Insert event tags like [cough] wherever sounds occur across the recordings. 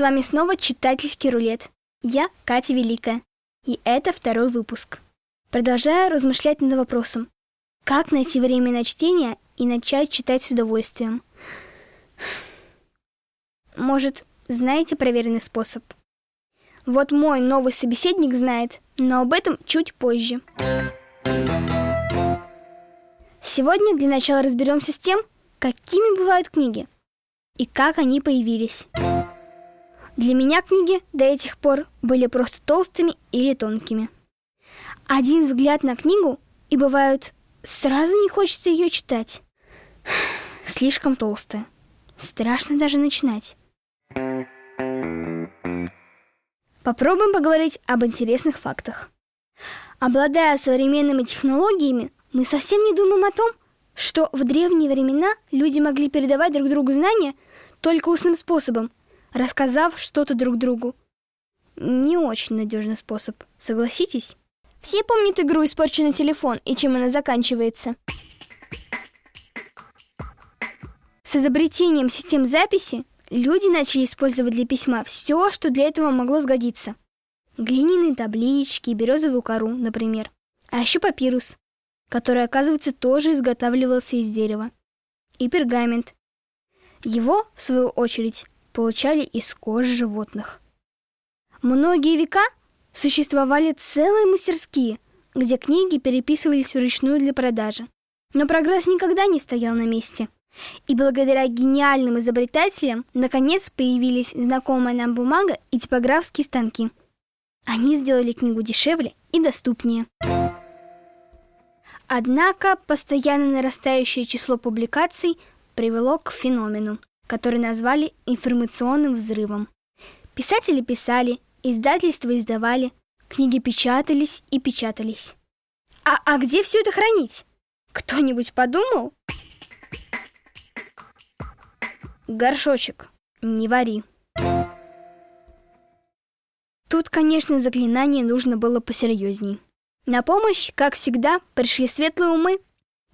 С вами снова читательский рулет. Я Катя Великая. И это второй выпуск. Продолжаю размышлять над вопросом, как найти время на чтение и начать читать с удовольствием. Может, знаете проверенный способ? Вот мой новый собеседник знает, но об этом чуть позже. Сегодня для начала разберемся с тем, какими бывают книги и как они появились. Для меня книги до этих пор были просто толстыми или тонкими. Один взгляд на книгу, и бывают сразу не хочется ее читать. [sighs] Слишком толстая. Страшно даже начинать. Попробуем поговорить об интересных фактах. Обладая современными технологиями, мы совсем не думаем о том, что в древние времена люди могли передавать друг другу знания только устным способом, рассказав что-то друг другу. Не очень надежный способ, согласитесь? Все помнят игру «Испорченный телефон» и чем она заканчивается. С изобретением систем записи люди начали использовать для письма все, что для этого могло сгодиться. Глиняные таблички, березовую кору, например. А еще папирус, который, оказывается, тоже изготавливался из дерева. И пергамент. Его, в свою очередь, получали из кожи животных. Многие века существовали целые мастерские, где книги переписывались вручную для продажи. Но прогресс никогда не стоял на месте – и благодаря гениальным изобретателям наконец появились знакомая нам бумага и типографские станки. Они сделали книгу дешевле и доступнее. Однако постоянно нарастающее число публикаций привело к феномену, который назвали информационным взрывом. Писатели писали, издательства издавали, книги печатались и печатались. А, а где все это хранить? Кто-нибудь подумал? Горшочек, не вари. Тут, конечно, заклинание нужно было посерьезней. На помощь, как всегда, пришли светлые умы,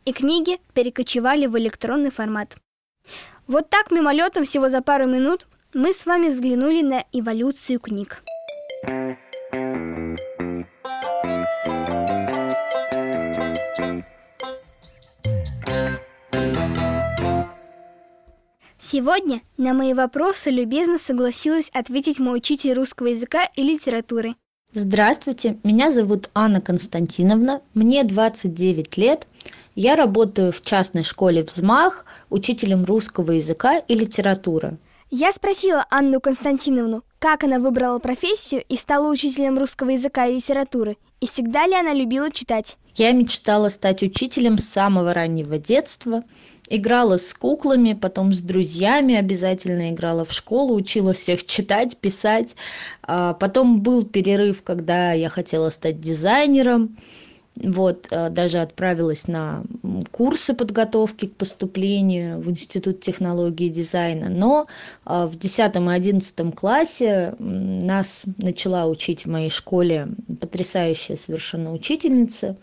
и книги перекочевали в электронный формат. Вот так мимолетом всего за пару минут мы с вами взглянули на эволюцию книг. Сегодня на мои вопросы любезно согласилась ответить мой учитель русского языка и литературы. Здравствуйте, меня зовут Анна Константиновна, мне 29 лет. Я работаю в частной школе «Взмах» учителем русского языка и литературы. Я спросила Анну Константиновну, как она выбрала профессию и стала учителем русского языка и литературы, и всегда ли она любила читать. Я мечтала стать учителем с самого раннего детства – играла с куклами, потом с друзьями обязательно играла в школу, учила всех [laughs] читать, писать. А потом был перерыв, когда я хотела стать дизайнером. Вот, а, даже отправилась на курсы подготовки к поступлению в Институт технологии и дизайна. Но а, в 10 и 11 классе нас начала учить в моей школе потрясающая совершенно учительница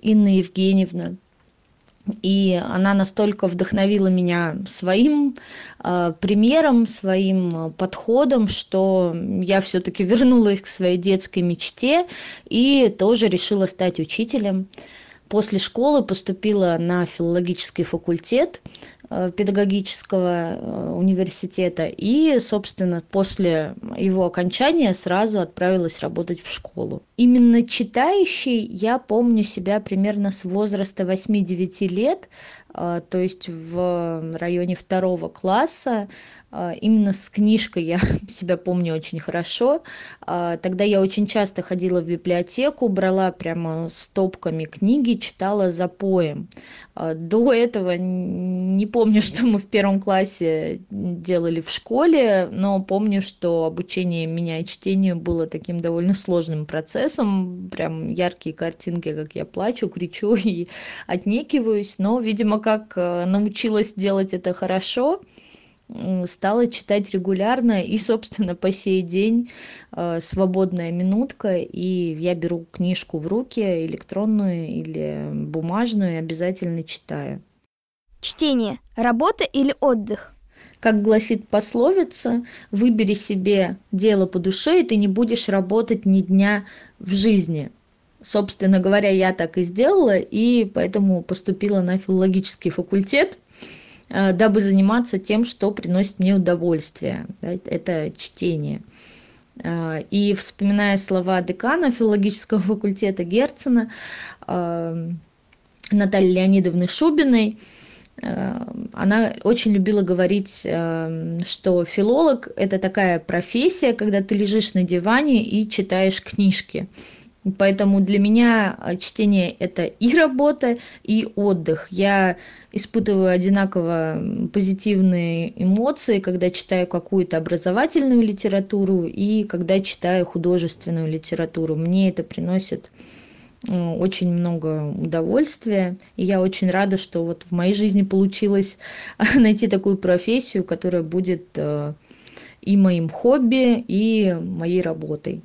Инна Евгеньевна и она настолько вдохновила меня своим э, примером, своим подходом, что я все-таки вернулась к своей детской мечте и тоже решила стать учителем. После школы поступила на филологический факультет Э, педагогического э, университета и, собственно, после его окончания сразу отправилась работать в школу. Именно читающий я помню себя примерно с возраста 8-9 лет, то есть в районе второго класса а, именно с книжкой я [laughs] себя помню очень хорошо. А, тогда я очень часто ходила в библиотеку, брала прямо стопками книги, читала за поем. А, до этого не помню, [laughs] что мы в первом классе делали в школе, но помню, что обучение меня чтению было таким довольно сложным процессом. Прям яркие картинки, как я плачу, кричу [laughs] и отнекиваюсь. Но, видимо, как научилась делать это хорошо, стала читать регулярно и, собственно, по сей день э, свободная минутка, и я беру книжку в руки, электронную или бумажную, и обязательно читаю. Чтение – работа или отдых? Как гласит пословица, выбери себе дело по душе, и ты не будешь работать ни дня в жизни. Собственно говоря, я так и сделала, и поэтому поступила на филологический факультет, э, дабы заниматься тем, что приносит мне удовольствие. Это чтение. Э, и вспоминая слова декана филологического факультета Герцена, э, Натальи Леонидовны Шубиной, она очень любила говорить, что филолог – это такая профессия, когда ты лежишь на диване и читаешь книжки. Поэтому для меня а, чтение – это и работа, и отдых. Я испытываю одинаково позитивные эмоции, когда читаю какую-то образовательную литературу и когда читаю художественную литературу. Мне это приносит очень много удовольствия. И я очень рада, что вот в моей жизни получилось [laughs] найти такую профессию, которая будет э, и моим хобби, и моей работой.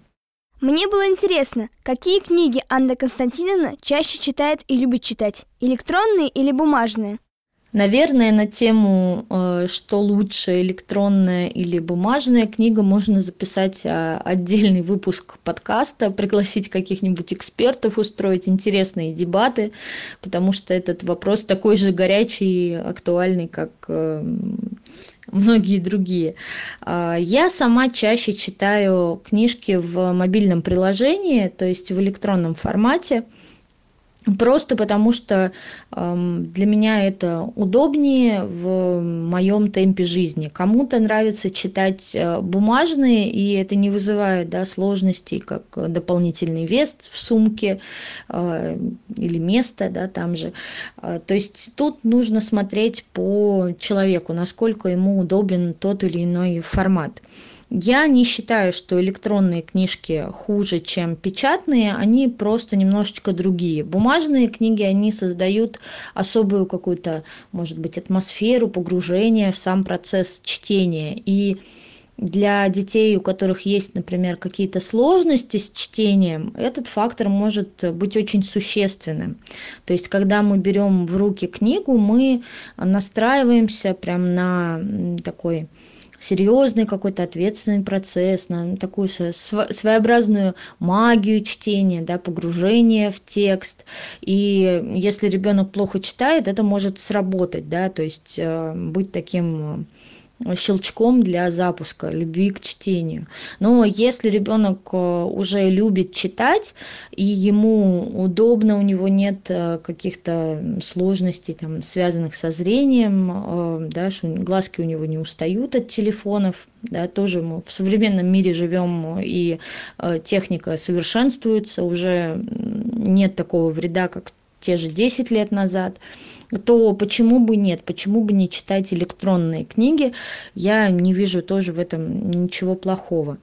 Мне было интересно, какие книги Анна Константиновна чаще читает и любит читать, электронные или бумажные? Наверное, на тему, э, что лучше, электронная или бумажная книга, можно записать а, отдельный выпуск подкаста, пригласить каких-нибудь экспертов, устроить интересные дебаты, потому что этот вопрос такой же горячий и актуальный, как э, многие другие. А, я сама чаще читаю книжки в мобильном приложении, то есть в электронном формате. Просто потому что э, для меня это удобнее в моем темпе жизни. Кому-то нравится читать э, бумажные, и это не вызывает да, сложностей, как дополнительный вес в сумке э, или место да, там же. Э, то есть тут нужно смотреть по человеку, насколько ему удобен тот или иной формат. Я не считаю, что электронные книжки хуже, чем печатные, они просто немножечко другие. Бумажные книги, они создают особую какую-то, может быть, атмосферу погружения в сам процесс чтения. И для детей, у которых есть, например, какие-то сложности с чтением, этот фактор может быть очень существенным. То есть, когда мы берем в руки книгу, мы настраиваемся прям на такой серьезный какой-то ответственный процесс, на такую своеобразную магию чтения, да, погружение в текст. И если ребенок плохо читает, это может сработать, да, то есть э, быть таким щелчком для запуска любви к чтению. Но если ребенок э, уже любит читать, и ему удобно, у него нет э, каких-то сложностей, там, связанных со зрением, э, да, что глазки у него не устают от телефонов, да, тоже мы в современном мире живем, и техника совершенствуется, уже нет такого вреда, как те же 10 лет назад, то почему бы нет, почему бы не читать электронные книги, я не вижу тоже в этом ничего плохого.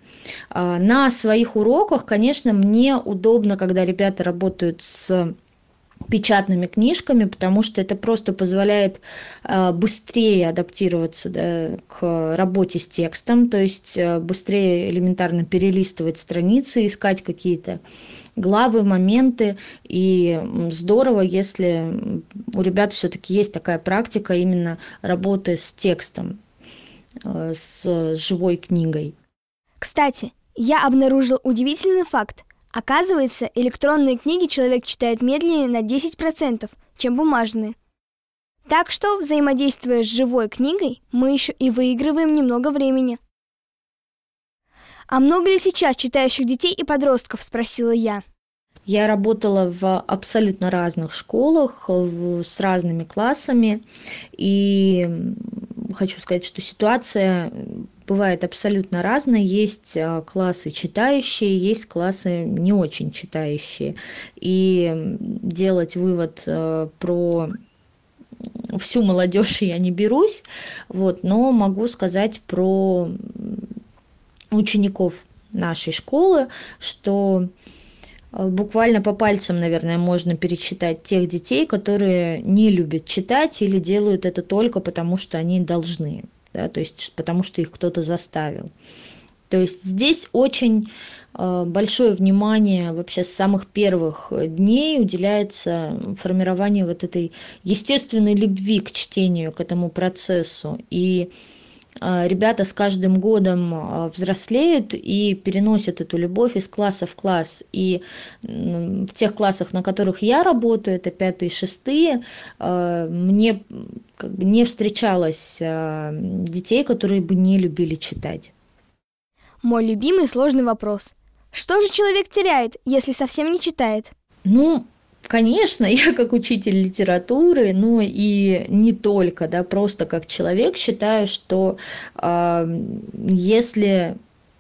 А, на своих уроках, конечно, мне удобно, когда ребята работают с печатными книжками, потому что это просто позволяет э, быстрее адаптироваться да, к работе с текстом, то есть э, быстрее элементарно перелистывать страницы, искать какие-то главы, моменты. И здорово, если у ребят все-таки есть такая практика именно работы с текстом, э, с живой книгой. Кстати, я обнаружил удивительный факт – Оказывается, электронные книги человек читает медленнее на 10%, чем бумажные. Так что, взаимодействуя с живой книгой, мы еще и выигрываем немного времени. «А много ли сейчас читающих детей и подростков?» – спросила я. Я работала в абсолютно разных школах, с разными классами, и хочу сказать, что ситуация бывает абсолютно разная. Есть а, классы читающие, есть классы не очень читающие. И делать вывод а, про всю молодежь я не берусь, вот, но могу сказать про учеников нашей школы, что буквально по пальцам, наверное, можно перечитать тех детей, которые не любят читать или делают это только потому, что они должны да, то есть потому что их кто-то заставил. То есть здесь очень э, большое внимание вообще с самых первых дней уделяется формированию вот этой естественной любви к чтению, к этому процессу. И а, ребята с каждым годом а, взрослеют и переносят эту любовь из класса в класс. И в тех классах, на которых я работаю, это пятые, шестые, а, мне как бы не встречалось детей, которые бы не любили читать. Мой любимый сложный вопрос. Что же человек теряет, если совсем не читает? Ну, Конечно, [laughs] я как учитель литературы, но и не только, да, просто как человек считаю, что э, если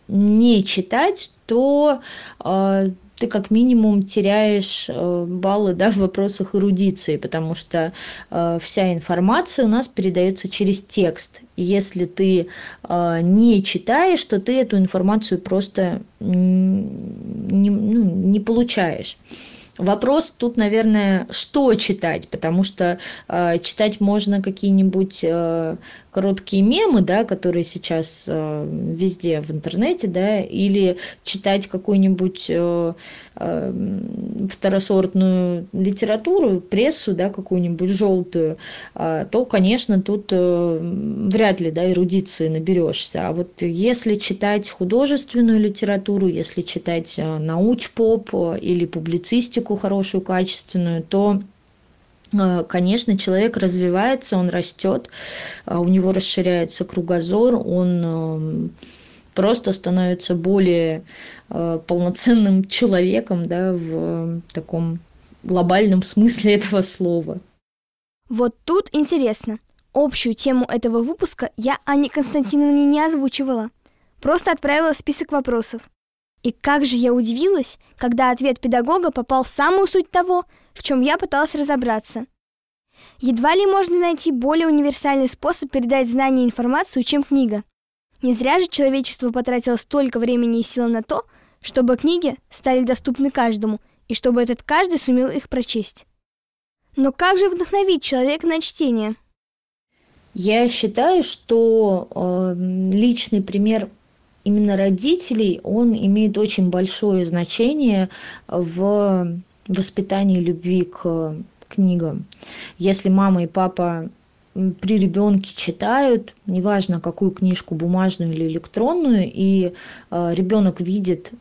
не читать, то э, ты как минимум теряешь э, баллы да, в вопросах эрудиции, потому что э, вся информация у нас передается через текст. И если ты э, не читаешь, то ты эту информацию просто не, ну, не получаешь. Вопрос тут, наверное, что читать, потому что э, читать можно какие-нибудь э, короткие мемы, да, которые сейчас э, везде в интернете, да, или читать какую-нибудь э, э, второсортную литературу, прессу, да, какую-нибудь желтую, э, то, конечно, тут э, вряд ли, да, эрудиции наберешься. А вот если читать художественную литературу, если читать э, науч-поп или публицистику хорошую, качественную, то конечно, человек развивается, он растет, э, у него расширяется кругозор, он эм, просто становится более э, полноценным [laughs] человеком да, в таком глобальном смысле [laughs] этого слова. Вот тут интересно. Общую тему этого выпуска я Ане Константиновне не озвучивала. Просто отправила список вопросов. И как же я удивилась, когда ответ педагога попал в самую суть того, в чем я пыталась разобраться. Едва ли можно найти более универсальный способ передать знания и информацию, чем книга. Не зря же человечество потратило столько времени и сил на то, чтобы книги стали доступны каждому, и чтобы этот каждый сумел их прочесть. Но как же вдохновить человека на чтение? Я считаю, что э, личный пример именно родителей, он имеет очень большое значение в воспитании любви к книгам. Если мама и папа при ребенке читают, неважно какую книжку, бумажную или электронную, и э, ребенок видит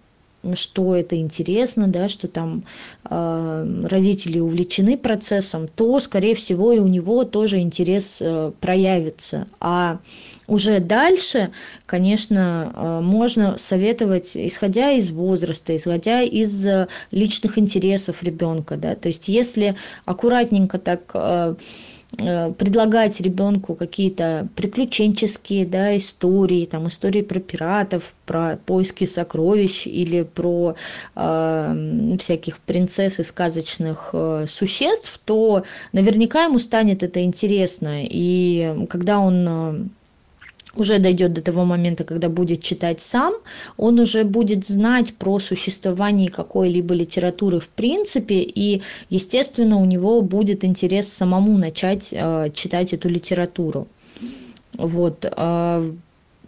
что это интересно, да, что там э, родители увлечены процессом, то, скорее всего, и у него тоже интерес э, проявится. А уже дальше, конечно, э, можно советовать, исходя из возраста, исходя из э, личных интересов ребенка, да, то есть если аккуратненько так э, предлагать ребенку какие-то приключенческие да, истории, там, истории про пиратов, про поиски сокровищ или про э, всяких принцесс и сказочных э, существ, то наверняка ему станет это интересно. И когда он э, уже дойдет до того момента, когда будет читать сам, он уже будет знать про существование какой-либо литературы в принципе, и, естественно, у него будет интерес самому начать э, читать эту литературу. Вот.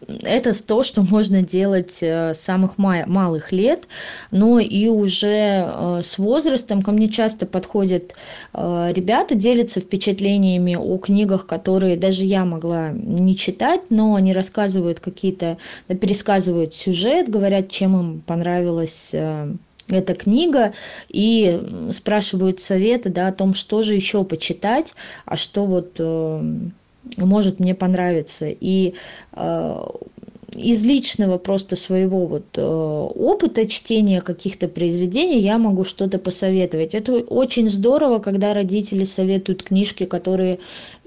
Это то, что можно делать э, с самых малых лет, но и уже э, с возрастом. Ко мне часто подходят э, ребята, делятся впечатлениями о книгах, которые даже я могла не читать, но они рассказывают какие-то, пересказывают сюжет, говорят, чем им понравилась эта книга и спрашивают советы да, о том, что же еще почитать, а что вот может мне понравиться. И э, из личного просто своего вот э, опыта чтения каких-то произведений я могу что-то посоветовать. Это очень здорово, когда родители советуют книжки, которые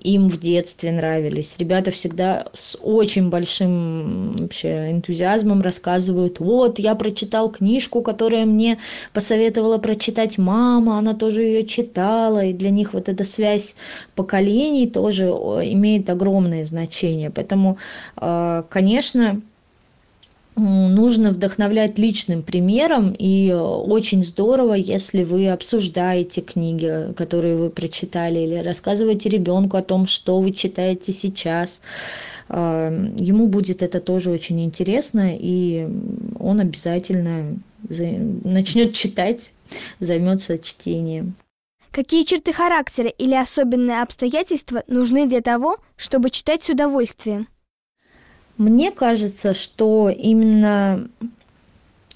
им в детстве нравились. Ребята всегда с очень большим вообще энтузиазмом рассказывают, вот, я прочитал книжку, которая мне посоветовала прочитать мама, она тоже ее читала, и для них вот эта связь поколений тоже имеет огромное значение. Поэтому, э, конечно, нужно вдохновлять личным примером, и очень здорово, если вы обсуждаете книги, которые вы прочитали, или рассказываете ребенку о том, что вы читаете сейчас. А, ему будет это тоже очень интересно, и он обязательно начнет читать, займется чтением. Какие черты характера или особенные обстоятельства нужны для того, чтобы читать с удовольствием? Мне кажется, что именно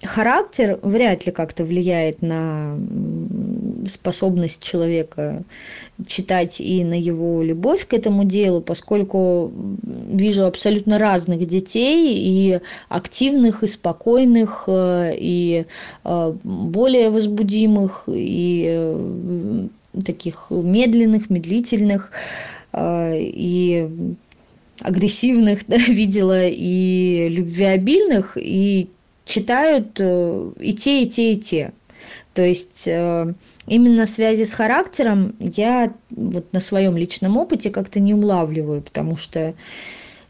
характер вряд ли как-то влияет на способность человека читать и на его любовь к этому делу, поскольку вижу абсолютно разных детей, и активных, и спокойных, э, и э, более возбудимых, и э, таких медленных, медлительных, и агрессивных, [laughs] да, видела, и любвеобильных, и читают и те, и те, и те. То есть именно связи с характером я вот на своем личном опыте как-то не улавливаю, потому что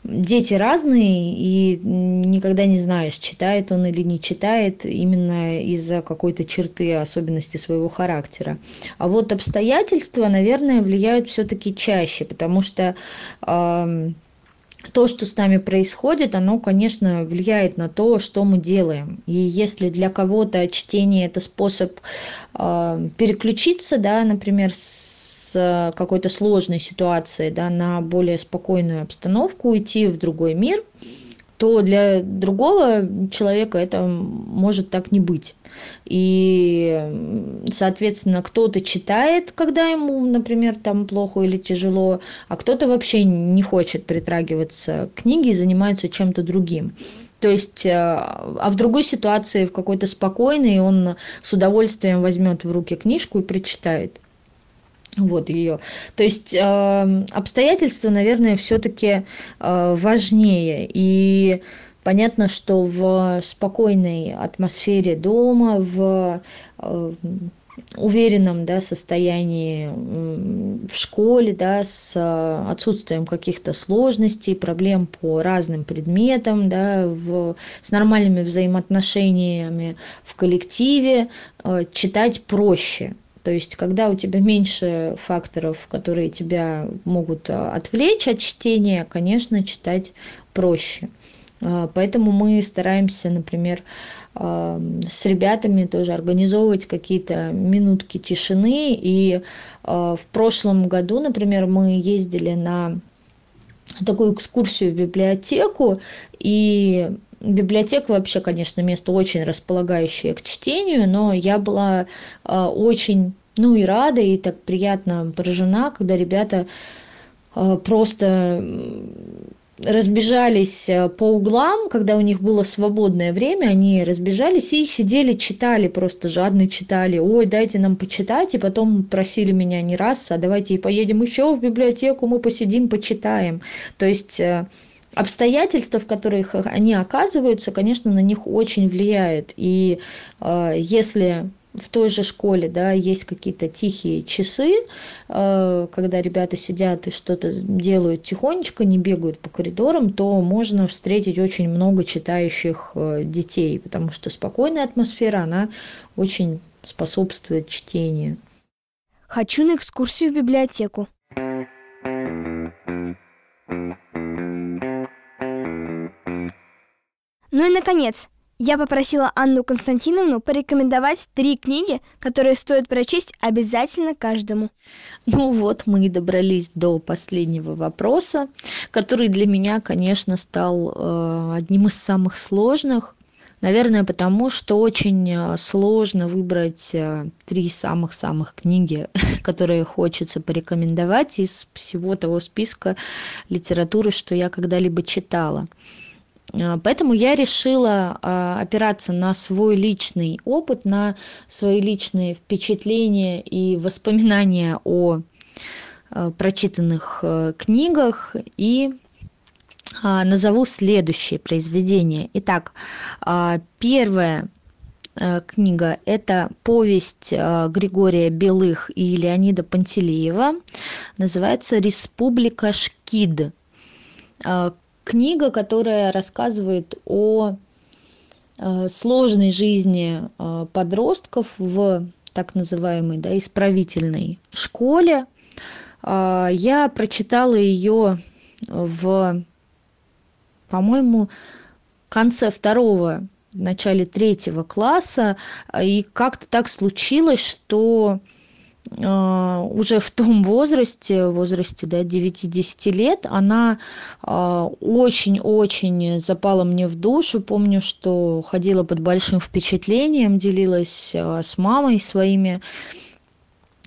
дети разные, и никогда не знаешь, читает он или не читает именно из-за какой-то черты, особенности своего характера. А вот обстоятельства, наверное, влияют все-таки чаще, потому что э, то, что с нами происходит, оно, конечно, влияет на то, что мы делаем. И если для кого-то чтение это способ э, переключиться, да, например, с какой-то сложной ситуации, да, на более спокойную обстановку, уйти в другой мир, то для другого человека это может так не быть. И, соответственно, кто-то читает, когда ему, например, там плохо или тяжело, а кто-то вообще не хочет притрагиваться к книге и занимается чем-то другим. То есть, э, а в другой ситуации, в какой-то спокойной, он с удовольствием возьмет в руки книжку и прочитает вот ее. То есть э, обстоятельства, наверное, все-таки э, важнее. И понятно, что в спокойной атмосфере дома, в э, уверенном да, состоянии в школе, да, с отсутствием каких-то сложностей, проблем по разным предметам, да, в, с нормальными взаимоотношениями в коллективе, э, читать проще. То есть, когда у тебя меньше факторов, которые тебя могут а, отвлечь от чтения, конечно, читать проще. А, поэтому мы стараемся, например, а, с ребятами тоже организовывать какие-то минутки тишины. И в прошлом году, например, мы ездили на такую экскурсию в библиотеку, и библиотека вообще, конечно, место очень располагающее к чтению, но я была очень, ну и рада, и так приятно поражена, когда ребята просто разбежались э, по углам, когда у них было свободное время, они разбежались и сидели, читали, просто жадно читали. Ой, дайте нам почитать, и потом просили меня не раз, а давайте и поедем еще в библиотеку, мы посидим, почитаем. То есть обстоятельства, в которых они оказываются, конечно, на них очень влияет. И э, если в той же школе, да, есть какие-то тихие часы, э, когда ребята сидят и что-то делают тихонечко, не бегают по коридорам, то можно встретить очень много читающих э, детей, потому что спокойная атмосфера, она очень способствует чтению. Хочу на экскурсию в библиотеку. Ну и, наконец, я попросила Анну Константиновну порекомендовать три книги, которые стоит прочесть обязательно каждому. Ну вот, мы и добрались до последнего вопроса, который для меня, конечно, стал э, одним из самых сложных. Наверное, потому что очень э, сложно выбрать э, три самых-самых книги, [laughs] которые хочется порекомендовать из всего того списка литературы, что я когда-либо читала. А, поэтому я решила а, опираться на свой личный опыт, на свои личные впечатления и воспоминания о а, прочитанных книгах и назову следующие произведения. Итак, первая книга – это повесть Григория Белых и Леонида Пантелеева. Называется «Республика Шкид» книга, которая рассказывает о э, сложной жизни э, подростков в так называемой да, исправительной школе. А, я прочитала ее в, по-моему, конце второго, в начале третьего класса, и как-то так случилось, что уже в том возрасте, в возрасте да, 9-10 лет, она очень-очень запала мне в душу. Помню, что ходила под большим впечатлением, делилась с мамой своими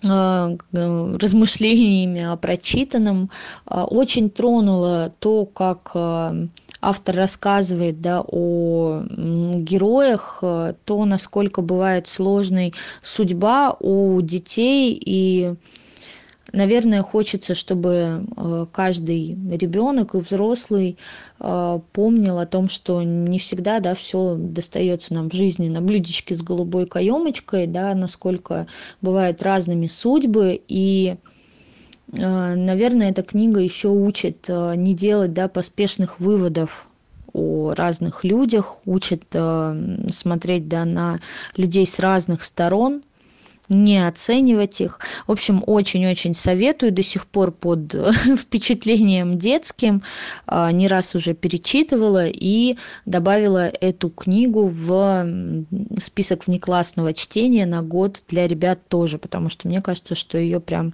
размышлениями о прочитанном. Очень тронуло то, как автор рассказывает да, о героях, э, то, насколько бывает сложной судьба у детей. И наверное, хочется, чтобы э, каждый ребенок и взрослый э, помнил о том, что не всегда, да, все достается нам в жизни на блюдечке с голубой каемочкой, да, насколько бывают разными судьбы. И наверное, эта книга еще учит а, не делать да, поспешных выводов о разных людях, учит а, смотреть да, на людей с разных сторон, не оценивать их. В общем, очень-очень советую, до сих пор под [laughs] впечатлением детским, а, не раз уже перечитывала и добавила эту книгу в список внеклассного чтения на год для ребят тоже, потому что мне кажется, что ее прям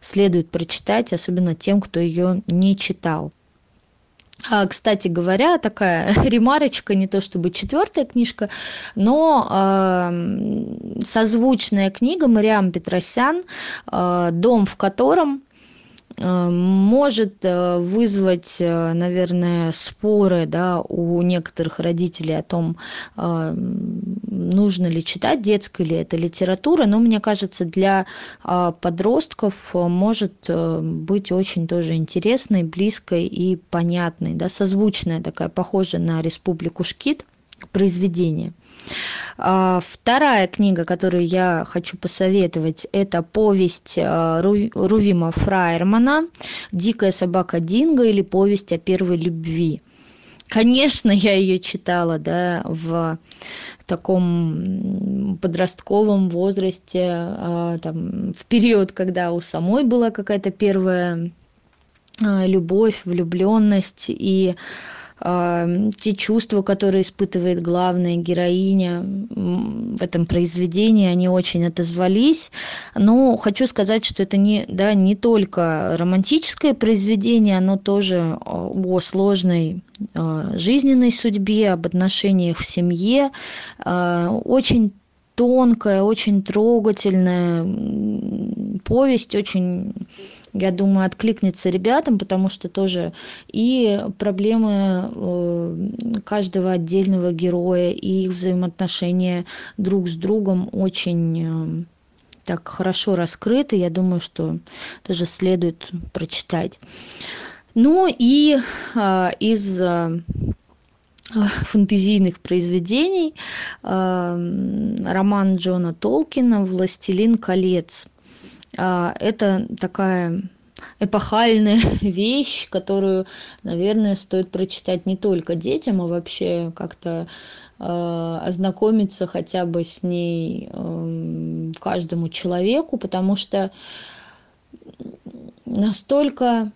следует прочитать, особенно тем, кто ее не читал. А, кстати говоря, такая [laughs] ремарочка, не то чтобы четвертая книжка, но э, созвучная книга Мариам Петросян э, «Дом, в котором» Э, может э, вызвать, э, наверное, споры да, у некоторых родителей о том, нужно ли читать детская ли это литература, но мне кажется, для подростков может быть очень тоже интересной, близкой и понятной, да, созвучная такая, похожая на «Республику Шкит» произведение. А, вторая книга, которую я хочу посоветовать, это повесть а, Рувима Фраермана «Дикая собака Динго» или «Повесть о первой любви». Конечно, я ее читала, да, в таком подростковом возрасте, а, там, в период, когда у самой была какая-то первая любовь, влюбленность, и те чувства, которые испытывает главная героиня в этом произведении, они очень отозвались. Но хочу сказать, что это не, да, не только романтическое произведение, оно тоже о сложной жизненной судьбе, об отношениях в семье. Очень тонкая, очень трогательная повесть, очень, я думаю, откликнется ребятам, потому что тоже и проблемы э, каждого отдельного героя, и их взаимоотношения друг с другом очень э, так хорошо раскрыты. Я думаю, что тоже следует прочитать. Ну и э, из фэнтезийных произведений роман Джона Толкина «Властелин колец». А, это такая эпохальная [laughs] вещь, которую, наверное, стоит прочитать не только детям, а вообще как-то э, ознакомиться хотя бы с ней э, каждому человеку, потому что настолько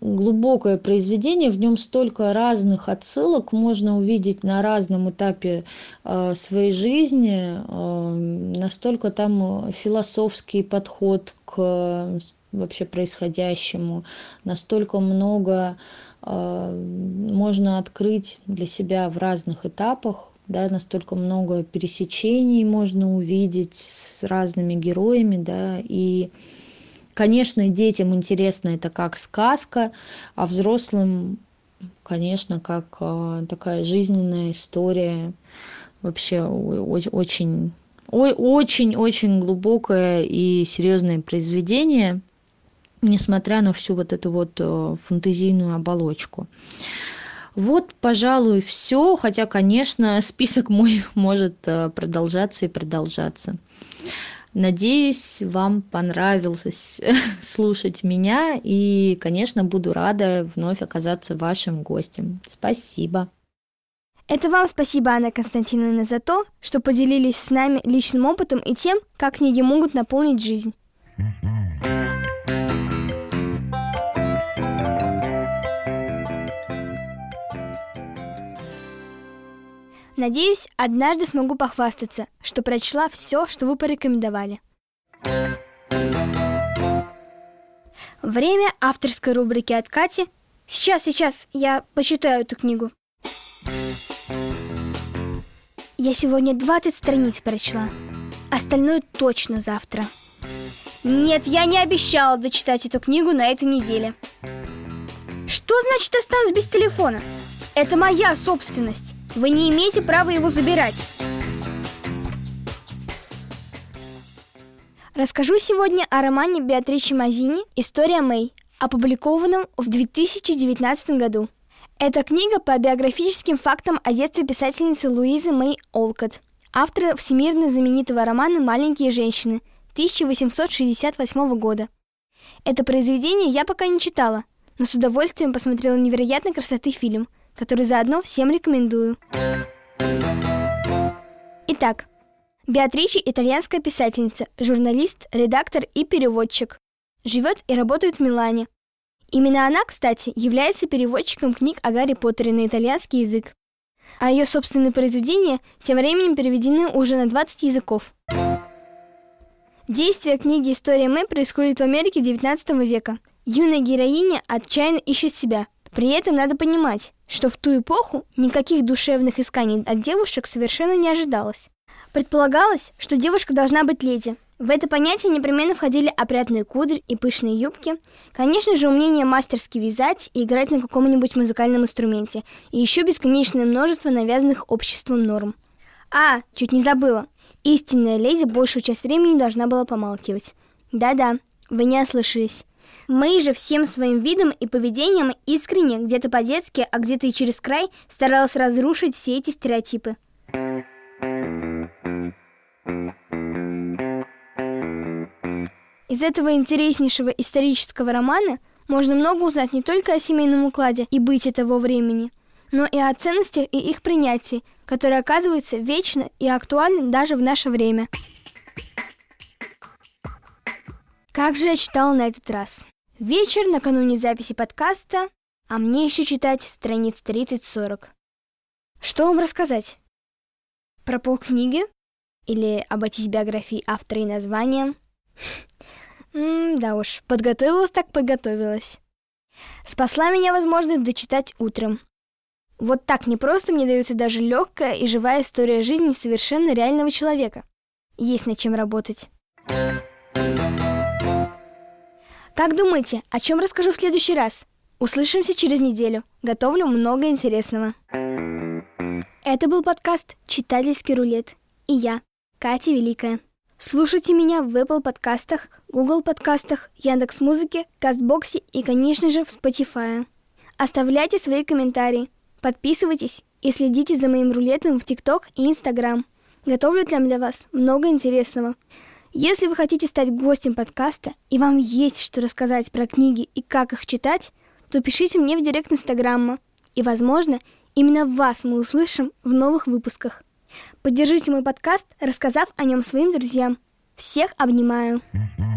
глубокое произведение, в нем столько разных отсылок можно увидеть на разном этапе э, своей жизни, э, настолько там философский подход к вообще происходящему, настолько много э, можно открыть для себя в разных этапах, да, настолько много пересечений можно увидеть с разными героями, да, и Конечно, детям интересно это как сказка, а взрослым, конечно, как а, такая жизненная история. Вообще очень очень-очень глубокое и серьезное произведение, несмотря на всю вот эту вот э, фантазийную оболочку. Вот, пожалуй, все, хотя, конечно, [laughs] список мой может э, продолжаться и продолжаться. Надеюсь, вам понравилось [laughs] слушать меня, и, конечно, буду рада вновь оказаться вашим гостем. Спасибо. Это вам спасибо, Анна Константиновна, за то, что поделились с нами личным опытом и тем, как книги могут наполнить жизнь. Надеюсь, однажды смогу похвастаться, что прочла все, что вы порекомендовали. Время авторской рубрики от Кати. Сейчас, сейчас, я почитаю эту книгу. Я сегодня 20 страниц прочла. Остальное точно завтра. Нет, я не обещала дочитать эту книгу на этой неделе. Что значит останусь без телефона? Это моя собственность. Вы не имеете права его забирать. Расскажу сегодня о романе Беатричи Мазини «История Мэй», опубликованном в 2019 году. Эта книга по биографическим фактам о детстве писательницы Луизы Мэй Олкот, автора всемирно знаменитого романа «Маленькие женщины» 1868 года. Это произведение я пока не читала, но с удовольствием посмотрела невероятной красоты фильм, который заодно всем рекомендую. Итак, Беатричи – итальянская писательница, журналист, редактор и переводчик. Живет и работает в Милане. Именно она, кстати, является переводчиком книг о Гарри Поттере на итальянский язык. А ее собственные произведения тем временем переведены уже на 20 языков. Действие книги «История Мэй» происходит в Америке XIX века. Юная героиня отчаянно ищет себя. При этом надо понимать, что в ту эпоху никаких душевных исканий от девушек совершенно не ожидалось. Предполагалось, что девушка должна быть леди. В это понятие непременно входили опрятные кудри и пышные юбки, конечно же, умение мастерски вязать и играть на каком-нибудь музыкальном инструменте, и еще бесконечное множество навязанных обществом норм. А, чуть не забыла. Истинная леди большую часть времени должна была помалкивать. Да-да, вы не ослышались. Мы же всем своим видом и поведением искренне, где-то по-детски, а где-то и через край, старалась разрушить все эти стереотипы. Из этого интереснейшего исторического романа можно много узнать не только о семейном укладе и быте того времени, но и о ценностях и их принятии, которое оказывается вечно и актуально даже в наше время. Как же я читала на этот раз? Вечер накануне записи подкаста, а мне еще читать страниц 30-40. Что вам рассказать? Про полкниги? Или обойтись биографией автора и названием? Да уж, подготовилась так подготовилась. Спасла меня возможность дочитать утром. Вот так не просто мне дается даже легкая и живая история жизни совершенно реального человека. Есть над чем работать. Как думаете, о чем расскажу в следующий раз? Услышимся через неделю. Готовлю много интересного. Это был подкаст «Читательский рулет». И я, Катя Великая. Слушайте меня в Apple подкастах, Google подкастах, Яндекс Музыке, Кастбоксе и, конечно же, в Spotify. Оставляйте свои комментарии, подписывайтесь и следите за моим рулетом в TikTok и Instagram. Готовлю там для вас много интересного. Если вы хотите стать гостем подкаста и вам есть что рассказать про книги и как их читать, то пишите мне в директ Инстаграма. И, возможно, именно вас мы услышим в новых выпусках. Поддержите мой подкаст, рассказав о нем своим друзьям. Всех обнимаю. Mm-hmm.